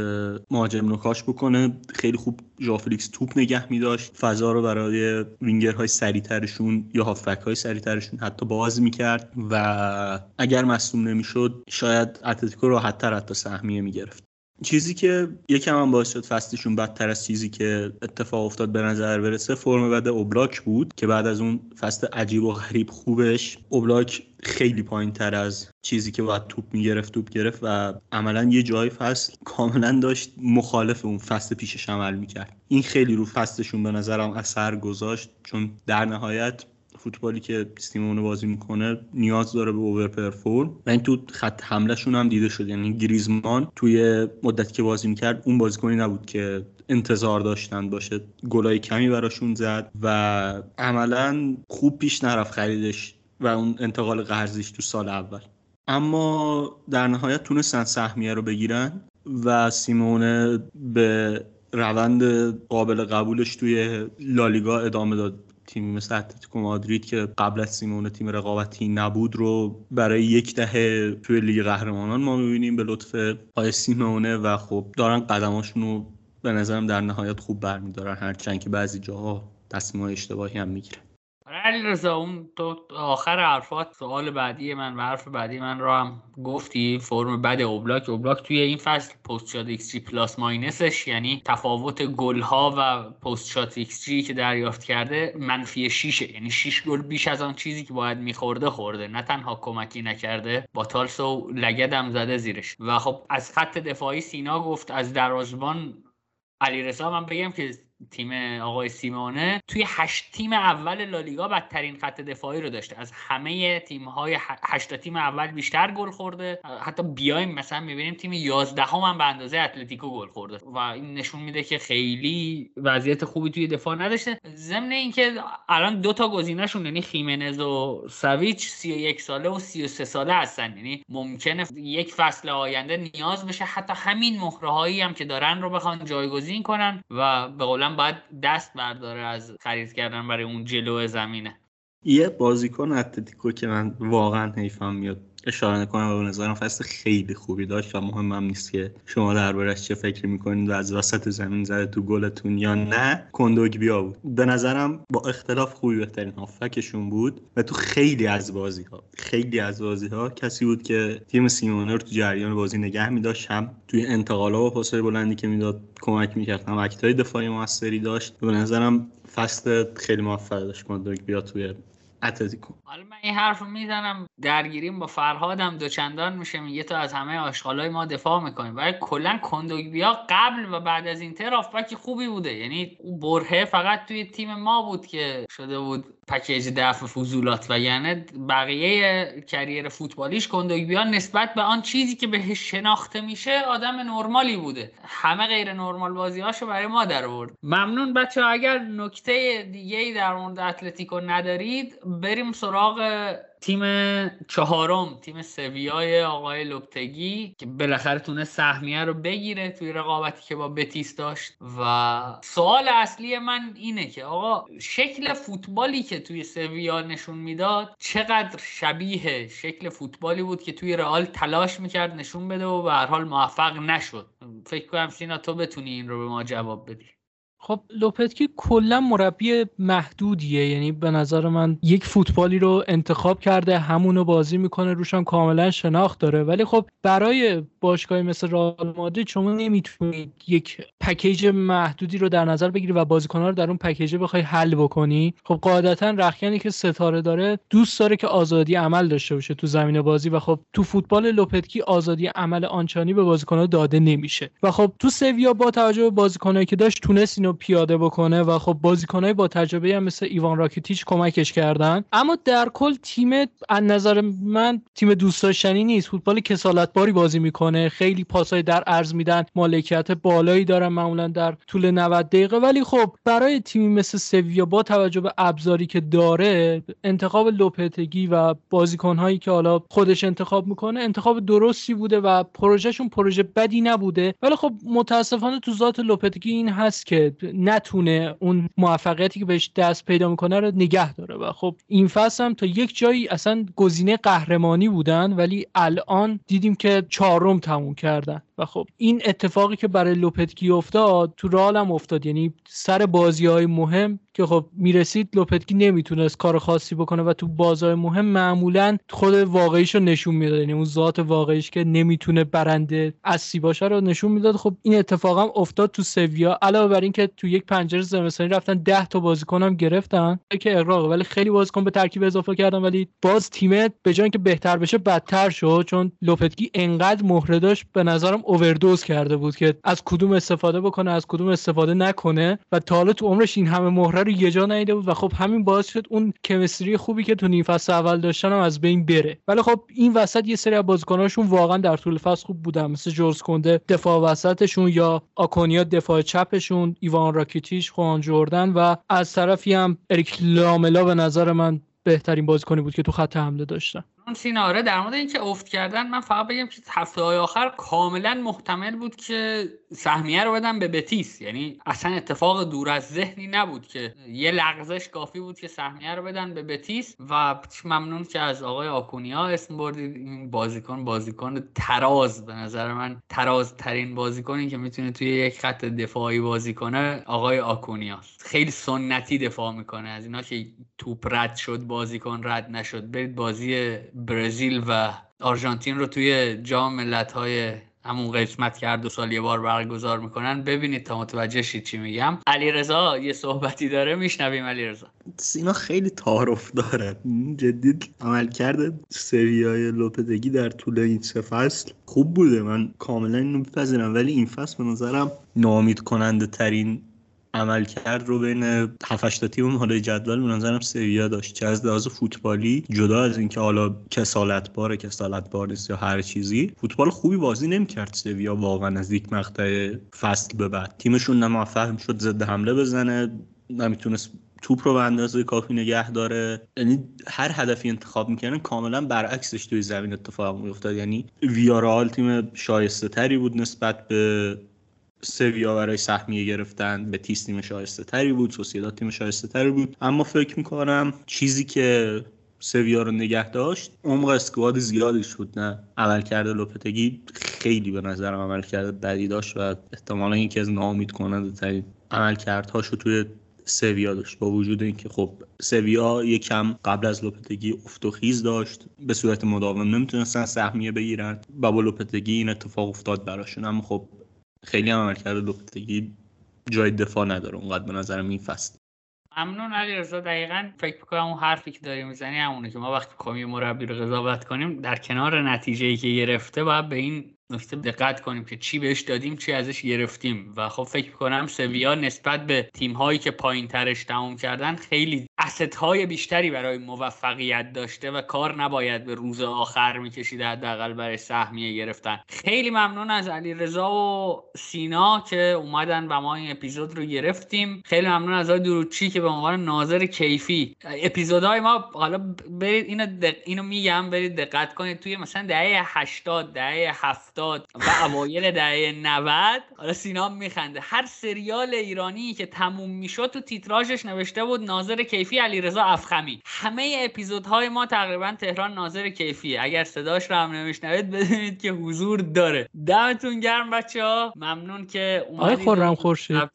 مهاجم نوکاش بکنه. خیلی خوب ژافلیکس توپ نگه میداشت. فضا رو برای وینگرهای سریعترشون یا هافبک های سریعترشون حتی باز می‌کرد و اگر مصدوم نمی‌شد شاید اتلتیکو راحتتر حتی سهمیه می‌گرفت. چیزی که یکم هم باعث شد فصلشون بدتر از چیزی که اتفاق افتاد به نظر برسه فرم بد اوبلاک بود که بعد از اون فصل عجیب و غریب خوبش اوبلاک خیلی پایین تر از چیزی که باید توپ می‌گرفت توپ گرفت و عملا یه جای فصل کاملا داشت مخالف اون فصل پیشش عمل می‌کرد. این خیلی رو فصلشون به نظرم اثر گذاشت چون در نهایت فوتبالی که سیمونه بازی می‌کنه نیاز داره به اوور پرفورم و این تو خط حملهشون هم دیده شد. یعنی گریزمان توی مدتی که بازی می‌کرد اون بازیکنی نبود که انتظار داشتن باشه. گلای کمی براشون زد و عملا خوب پیش نرفت خریدش و اون انتقال قرضیش تو سال اول. اما در نهایت تونستن سهمیه رو بگیرن و سیمونه به روند قابل قبولش توی لالیگا ادامه داد. تیمی مثل اتلتیکو مادرید که قبل از سیمونه تیم رقابتی نبود رو برای یک دهه توی لیگ قهرمانان ما می‌بینیم به لطف آی سیمئونه و خب دارن قدماشون رو به نظرم در نهایت خوب برمیدارن هرچند که بعضی جاها تصمیم اشتباهی هم می‌گیرن. علی رضا اون تو آخر حرفات سوال بعدی من و حرف بعدی من رو هم گفتی فرم بد اوبلاک. اوبلاک توی این فصل post-shot xG plus minus ش یعنی تفاوت گل ها و post-shot xG که دریافت کرده منفی 6 یعنی 6 گل بیش از آن چیزی که باید میخورده خورده. نه تنها کمکی نکرده با تالس و لگدم زده زیرش. و خب از خط دفاعی سینا گفت از دروازبان علیرضا من بگم که تیم آقای سیمونه توی هشت تیم اول لالیگا بدترین خط دفاعی رو داشته. از همه تیم های هشت تیم اول بیشتر گل خورده. حتی بیایم مثلا می‌بینیم تیم 11 هم, به اندازه اتلتیکو گل خورده. و این نشون میده که خیلی وضعیت خوبی توی دفاع نداشته. ضمن اینکه الان دو تا گزینهشون یعنی خیمنز و ساویچ 31 ساله و 33 ساله هستن. یعنی ممکنه یک فصل آینده نیاز بشه. حتی همین مهره هم که دارن رو بخوان جایگزین کنن و به قولم باید دست برداره از خرید کردن برای اون جلو زمینه. یه بازیکن اتلتیکو که من واقعا حیفم میاد. اشاره نکنم و به نظرم فصل خیلی خوبی داشت و مهمم نیست که شما دربارش چه فکر می‌کنید و از وسط زمین زده تو گلتون یا نه. کندوگبیا بود. به نظرم با اختلاف خوبی بهترین هافکشون بود و تو خیلی از بازی ها خیلی از بازی ها کسی بود که تیم سیمونه رو تو جریان بازی نگه میداشت. هم توی انتقالا و پاسای بلندی که می‌داد کمک می‌کرد هم اکتای دفاعی موثری داشت. به نظرم فصل خیلی موفق داشت کندوگبیا توی اتلتیکو. حالا من این حرف رو می‌زنم درگیریم با فرهادم دوچندان میشه میگه تو از همه آشغالای ما دفاع می‌کنیم ولی کلا کندوگبیا قبل و بعد از اینتر آفبک خوبی بوده. یعنی برهه فقط توی تیم ما بود که شده بود. پکیج دفع فضولات و یعنی بقیه کریر فوتبالیش کندوگبیا نسبت به آن چیزی که بهش شناخته میشه آدم نرمالی بوده. همه غیر نرمال بازیهاشو برای ما در آورد ممنون بچه اگر نکته دیگه در مورد اتلتیکو ندارید بریم سراغ تیم چهارم تیم سویای آقای لوپتگی که بالاخره تونه سهمیه رو بگیره توی رقابتی که با بتیس داشت و سوال اصلی من اینه که آقا شکل فوتبالی که توی سویا نشون می‌داد چقدر شبیه شکل فوتبالی بود که توی رئال تلاش می‌کرد نشون بده و به هر حال موفق نشد. فکر کنم سینا تو بتونی این رو به ما جواب بدی. خب لوپتکی کلا مربی محدودیه. یعنی به نظر من یک فوتبالی رو انتخاب کرده همونو بازی می‌کنه روشم کاملا شناخت داره. ولی خب برای باشگاهی مثل رئال مادرید شما نمی‌تونید یک پکیج محدودی رو در نظر بگیری و بازیکن‌ها رو در اون package بخوای حل بکنی. خب قاعدتا رخیانی که ستاره داره دوست داره که آزادی عمل داشته باشه تو زمین بازی و خب تو فوتبال لوپتگی آزادی عمل آنچنانی به بازیکن‌ها داده نمیشه. و خب تو سویا با توجه به بازیکنایی که داشت تونست پیاده بکنه و خب بازیکنای با تجربه هم مثل ایوان راکیتیچ کمکش کردن. اما در کل تیم از نظر من تیم دوست داشتنی نیست. فوتبال کسالتباری بازی می‌کنه. خیلی پاسای در عرض میدن. مالکیت بالایی دارن معمولا در طول 90 دقیقه. ولی خب برای تیمی مثل سویا با توجه به ابزاری که داره انتخاب لوپتگی و بازیکنهایی که حالا خودش انتخاب می‌کنه انتخاب درستی بوده و پروژهشون پروژه بدی نبوده. ولی خب متاسفانه تو ذات لوپتگی این هست که نتونه اون موفقیتی که بهش دست پیدا می‌کنه رو نگه داره. و خب این فصل هم تا یک جایی اصلا گزینه قهرمانی بودن ولی الان دیدیم که چهارم تموم کردن. و خب این اتفاقی که برای لوپتگی افتاد تو رال هم افتاد. یعنی سر بازی های مهم که خب می‌رسید لوپتگی نمی‌تونست کار خاصی بکنه و تو بازار مهم معمولا خود واقعیش رو نشون می‌داد. یعنی اون ذات واقعیش که نمی‌تونه برنده اصلی باشه رو نشون می‌داد. خب این اتفاق هم افتاد تو سویا. علاوه بر اینکه تو یک پنجره زمستانی رفتن 10 تا بازیکن هم گرفتن. که اقراق ولی خیلی بازیکن به ترکیب اضافه کردن. ولی باز تیم به جای اینکه بهتر بشه بدتر شد. چون لوپتگی انقدر مهره داشت به نظرم اووردوز کرده بود که از کدوم استفاده بکنه از کدوم استفاده نکنه. و تا تو عمرش این همه مهره رو یه جا نیده بود و خب همین باعث شد اون کمستری خوبی که تو نیم فصل اول داشتن هم از بین بره. ولی خب این وسط یه سری از بازیکناشون واقعا در طول فصل خوب بودن. مثل جورز کنده دفاع وسطشون یا آکونیا دفاع چپشون ایوان راکیتیش خوان جردن و از طرفی هم اریک لاملا به نظر من بهترین بازیکنی بود که تو خط حمله داشتن. اون سیناره در مورد اینکه افت کردن من فقط بگم که هفته های آخر کاملا محتمل بود که سهمیه رو بدن به بتیس. یعنی اصلا اتفاق دور از ذهنی نبود که یه لغزش کافی بود که سهمیه رو بدن به بتیس. و ممنون که از آقای آکونیا اسم بردید. این بازیکن بازیکن تراز به نظر من. تراز ترین بازیکنی که می‌تونه توی یک خط دفاعی بازی کنه آقای آکونیا خیلی سنتی دفاع می‌کنه. از اینا که توپ رد شد بازیکن رد نشد. برید بازی برزیل و آرژانتین رو توی جام ملت‌های همون قسمت که هر دو سال یه بار برگزار می‌کنن ببینید تا متوجه شید چی میگم. علیرضا یه صحبتی داره میشنویم علیرضا. سینا خیلی تعارف داره. جدی عمل کرده سریای لوپدگی در طول این سه فصل خوب بوده. من کاملا اینو میپذیرم ولی این فصل به نظرم نامید کننده ترین عمل کرد رو بین 7 تا تیم حالا جدول به نظرم سویا داشت. چه از لحاظ فوتبالی جدا از اینکه حالا کسالت باره کسالت بار نیست یا هر چیزی فوتبال خوبی بازی نمی‌کرد سویا واقعا از یک مقطع فصل به بعد. تیمشون نه موفق شد ضد حمله بزنه نمی‌تونست توپ رو به اندازه کافی نگه داره. یعنی هر هدفی انتخاب می‌کنن کاملا برعکسش توی زمین اتفاق میافتاد. یعنی ویارال تیم شایسته تری بود نسبت به سویا برای سهمیه گرفتن به تیس تیم شایسته تری بود سوسیداد تیم شایسته تری بود. اما فکر می‌کنم چیزی که سویا رو نگه داشت عمق اسکواد زیادی شد نه؟ عملکرد لوپتگی خیلی به نظرم عملکرد بدی داشت و احتمالا یکی از ناامید کننده ترین عملکردهاش رو توی سویا داشت. با وجود اینکه خب سویا یکم قبل از لوپتگی افت و خیز داشت به صورت مداوم نمی‌تونستن سهمیه بگیرن. و با لوپتگی این اتفاق افتاد براشون اما خب خیلی هم عملکرد لوپتگی جای دفاع نداره اونقدر به نظرم این فصل ممنون علی رضا. دقیقا فکر می‌کنم اون حرفی که داری می‌زنی همونه که ما وقتی کمی مربی رو قضاوت کنیم در کنار نتیجه ای که گرفته باید به این نکته دقت کنیم که چی بهش دادیم چی ازش گرفتیم. و خب فکر کنم سویا نسبت به تیم هایی که پایین ترش تموم کردن خیلی اسست های بیشتری برای موفقیت داشته و کار نباید به روز آخر می‌کشید حداقل برای سهمیه گرفتن. خیلی ممنون از علی رضا و سینا که اومدن و ما این اپیزود رو گرفتیم. خیلی ممنون از آقای دروچی که به عنوان ناظر کیفی. اپیزودهای ما حالا برید اینو, اینو میگم برید دقت کنید. توی مثلا دهه 80 دهه 70 و اوایل دهه 90 حالا سینا میخنده. هر سریال ایرانی که تموم می‌شد تو تیتراژش نوشته بود ناظر کیفی علیرضا افخمی. همه اپیزودهای ما تقریبا تهران ناظر کیفیه. اگر صداش رو هم نمیشنوید بدونید که حضور داره. دمتون گرم بچه ها ممنون که آقای خورم خورشید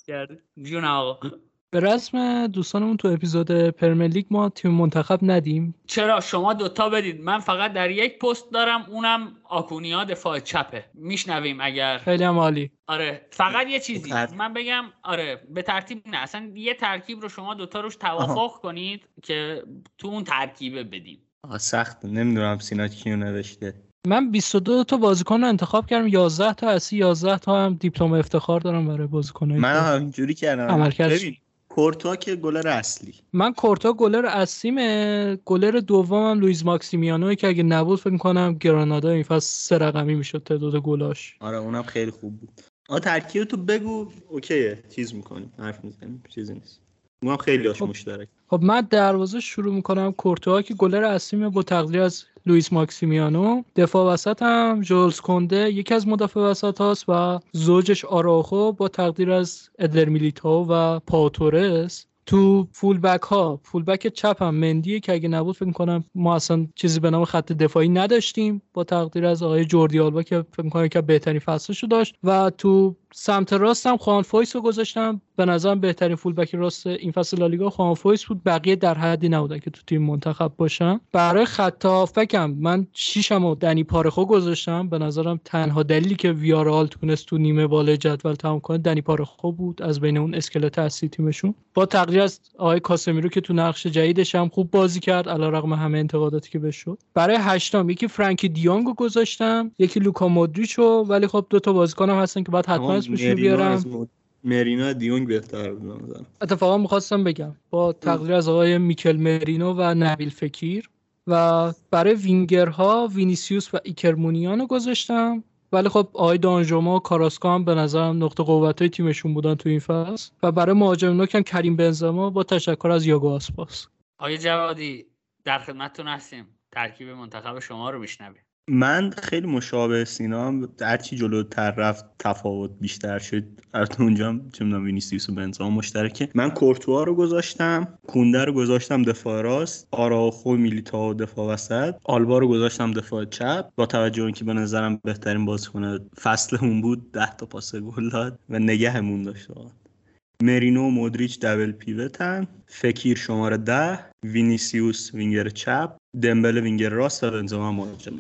جون آقا. به رسم دوستانمون تو اپیزود پرملیک ما تیم منتخب ندیم. چرا؟ شما دوتا بدید من فقط در یک پست دارم اونم آکونیا دفاع چپه. میشنویم اگر. خیلی هم عالی. آره فقط یه چیزی. من بگم آره به ترتیب نه. اصلا یه ترکیب رو شما دوتا روش توافق کنید که تو اون ترکیبه بدیم سخت. نمی‌دونم سینا کیو نوشته. من 22 تا بازیکن رو انتخاب کردم. 11 تا اسی 11 تا هم دیپلم افتخار دارم برای بازیکن‌های من همینجوری کردم. ببین کورتوا که گلر اصلی. من کورتا گلر اصلیمه. گلر دومم لوئیز ماکسیمیانو که اگه نبود فکر کنم گرانادا این فصل سه رقمی می‌شد تعداد گلاش. آره اونم خیلی خوب بود. آ ترکیب تو بگو. okay ه چیز می‌کنیم. حرف می‌زنیم چیزی نیست. اونم خیلی هاش خب. مشترک. خب من دروازه شروع می‌کنم. کورتوا که گلر اصلیمه با تقدیر از لوئیس ماکسیمیانو. دفاع وسط هم جولز کنده یکی از مدافع وسط هاست و زوجش آراخو با تقدیر از ادر میلیتاو و پائو تورس تو full back ها. full back چپ هم. مندیه که اگه نبود فکر کنم ما اصلا چیزی به نام خط دفاعی نداشتیم. با تقدیر از آقای جوردی آلبا که فکر کنم که بهترین فصلشو داشت. و تو سمت راست هم خوان فویس رو گذاشتم. به نظرم بهترین full back راست این فصل لالیگا خوان فویس بود. بقیه در حدی نبودن که تو تیم منتخب باشن برای خط هافبکم من شیشم و دنی پارخو گذاشتم. به نظرم تنها دلیلی که ویارال تونست تو نیمه بالای جدول تمام کنه دنی پارخو بود. از بین اون اسکلت اصلی تیمشون. با تقدیر از آقای کاسمیرو که تو نقش جدیدش هم خوب بازی کرد. علیرغم همه انتقاداتی که بهش شد. برای هشتم یکی فرانکی دیونگو گذاشتم یکی لوکا مودریچو ولی خب دو تا بازیکنم هستن که بعد حتما اسمشون بیارم. مرینا دیونگ بهتر اتفاقا می‌خواستم بگم با تقدیر از آقای میکل مرینو و نبیل فکیر و برای وینگرها وینیسیوس و ایکر مونیاین و گذاشتم. ولی خب آقای دانجوما و کاراسکا هم به نظرم نقطه قوت های تیمشون بودن تو این فصل. و برای مهاجم نوک کریم بنزما با تشکر از یاگو آسپاس. آقای جوادی در خدمتتون هستیم. ترکیب منتخب شما رو میشنویم. من خیلی مشابه سینا هرچی جلوتر رفت تفاوت بیشتر شد. البته اونجا می‌دونم وینیسیوس و بنزما مشترکه. من کورتوا رو گذاشتم کونده رو گذاشتم دفاع راست آراخو میلیتائو دفاع وسط. آلبا رو گذاشتم دفاع چپ. با توجه اینکه به نظرم بهترین بازیکن فصلمون بود 10 تا پاس گل داد و نگهمون داشت مرینو و مودریچ double pivot ن فکیر شماره ده وینیسیوس وینگر چپ دمبله وینگر راست و بنزما مهاجم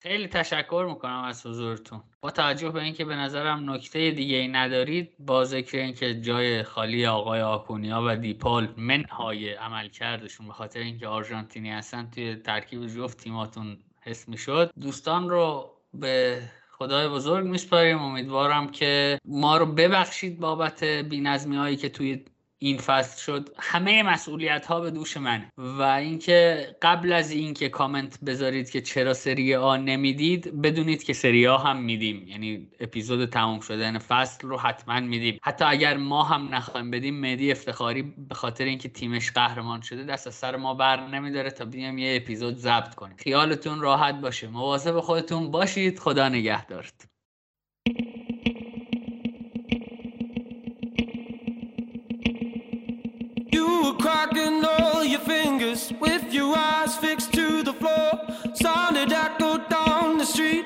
خیلی تشکر می‌کنم از حضورتون. با توجه به اینکه به نظرم نکته دیگه ای ندارید با ذکر اینکه جای خالی آقای آکونیا و دیپال منهای عمل کردشون به خاطر اینکه آرژانتینی هستن توی ترکیب جفت تیماتون حس می‌شد دوستان رو به خدای بزرگ میسپاریم. امیدوارم که ما رو ببخشید بابت بینظمی هایی که توی این فصل شد همه مسئولیت ها به دوش من و اینکه قبل از اینکه کامنت بذارید که چرا سری آ نمی‌دید بدونید که سری آ هم میدیم. یعنی اپیزود تموم شدن فصل رو حتما میدیم. حتی اگر ما هم نخوایم بدیم مدی افتخاری به خاطر اینکه تیمش قهرمان شده دست از سر ما بر نمیداره تا بیام یه اپیزود ضبط کنیم. خیالتون راحت باشه. مواظب خودتون باشید. خدا نگهدارتون. cracking all your fingers with your eyes fixed to the floor. Sounded echo down the street.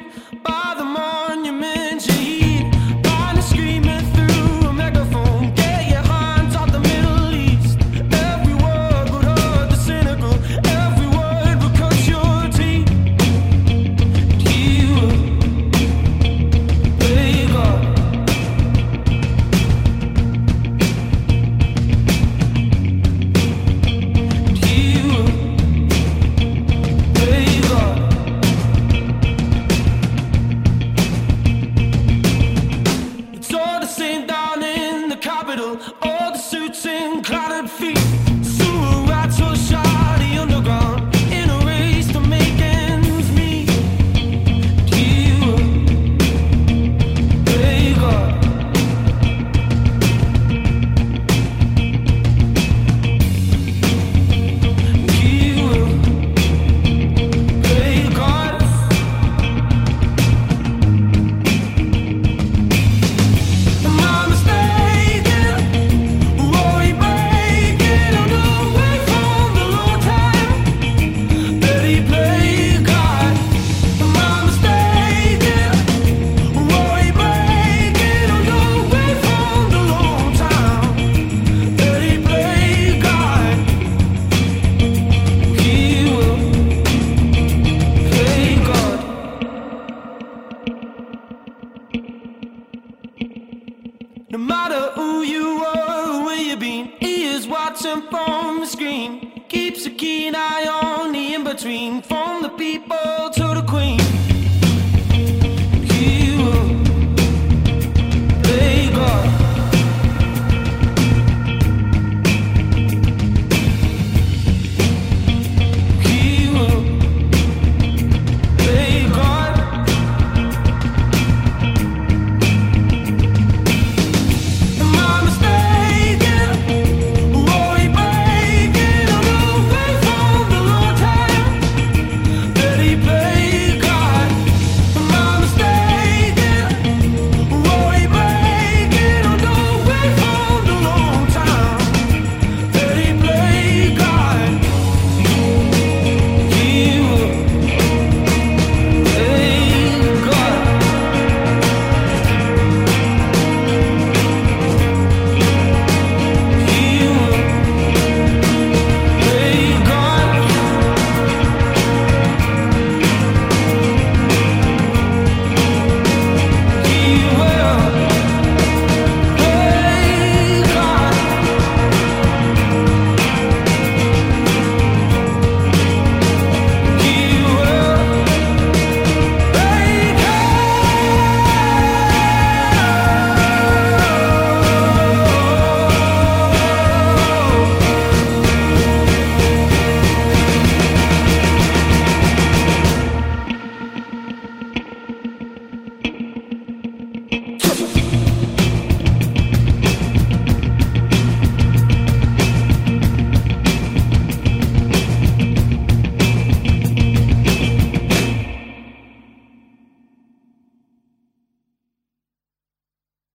all the suits and clouded feet.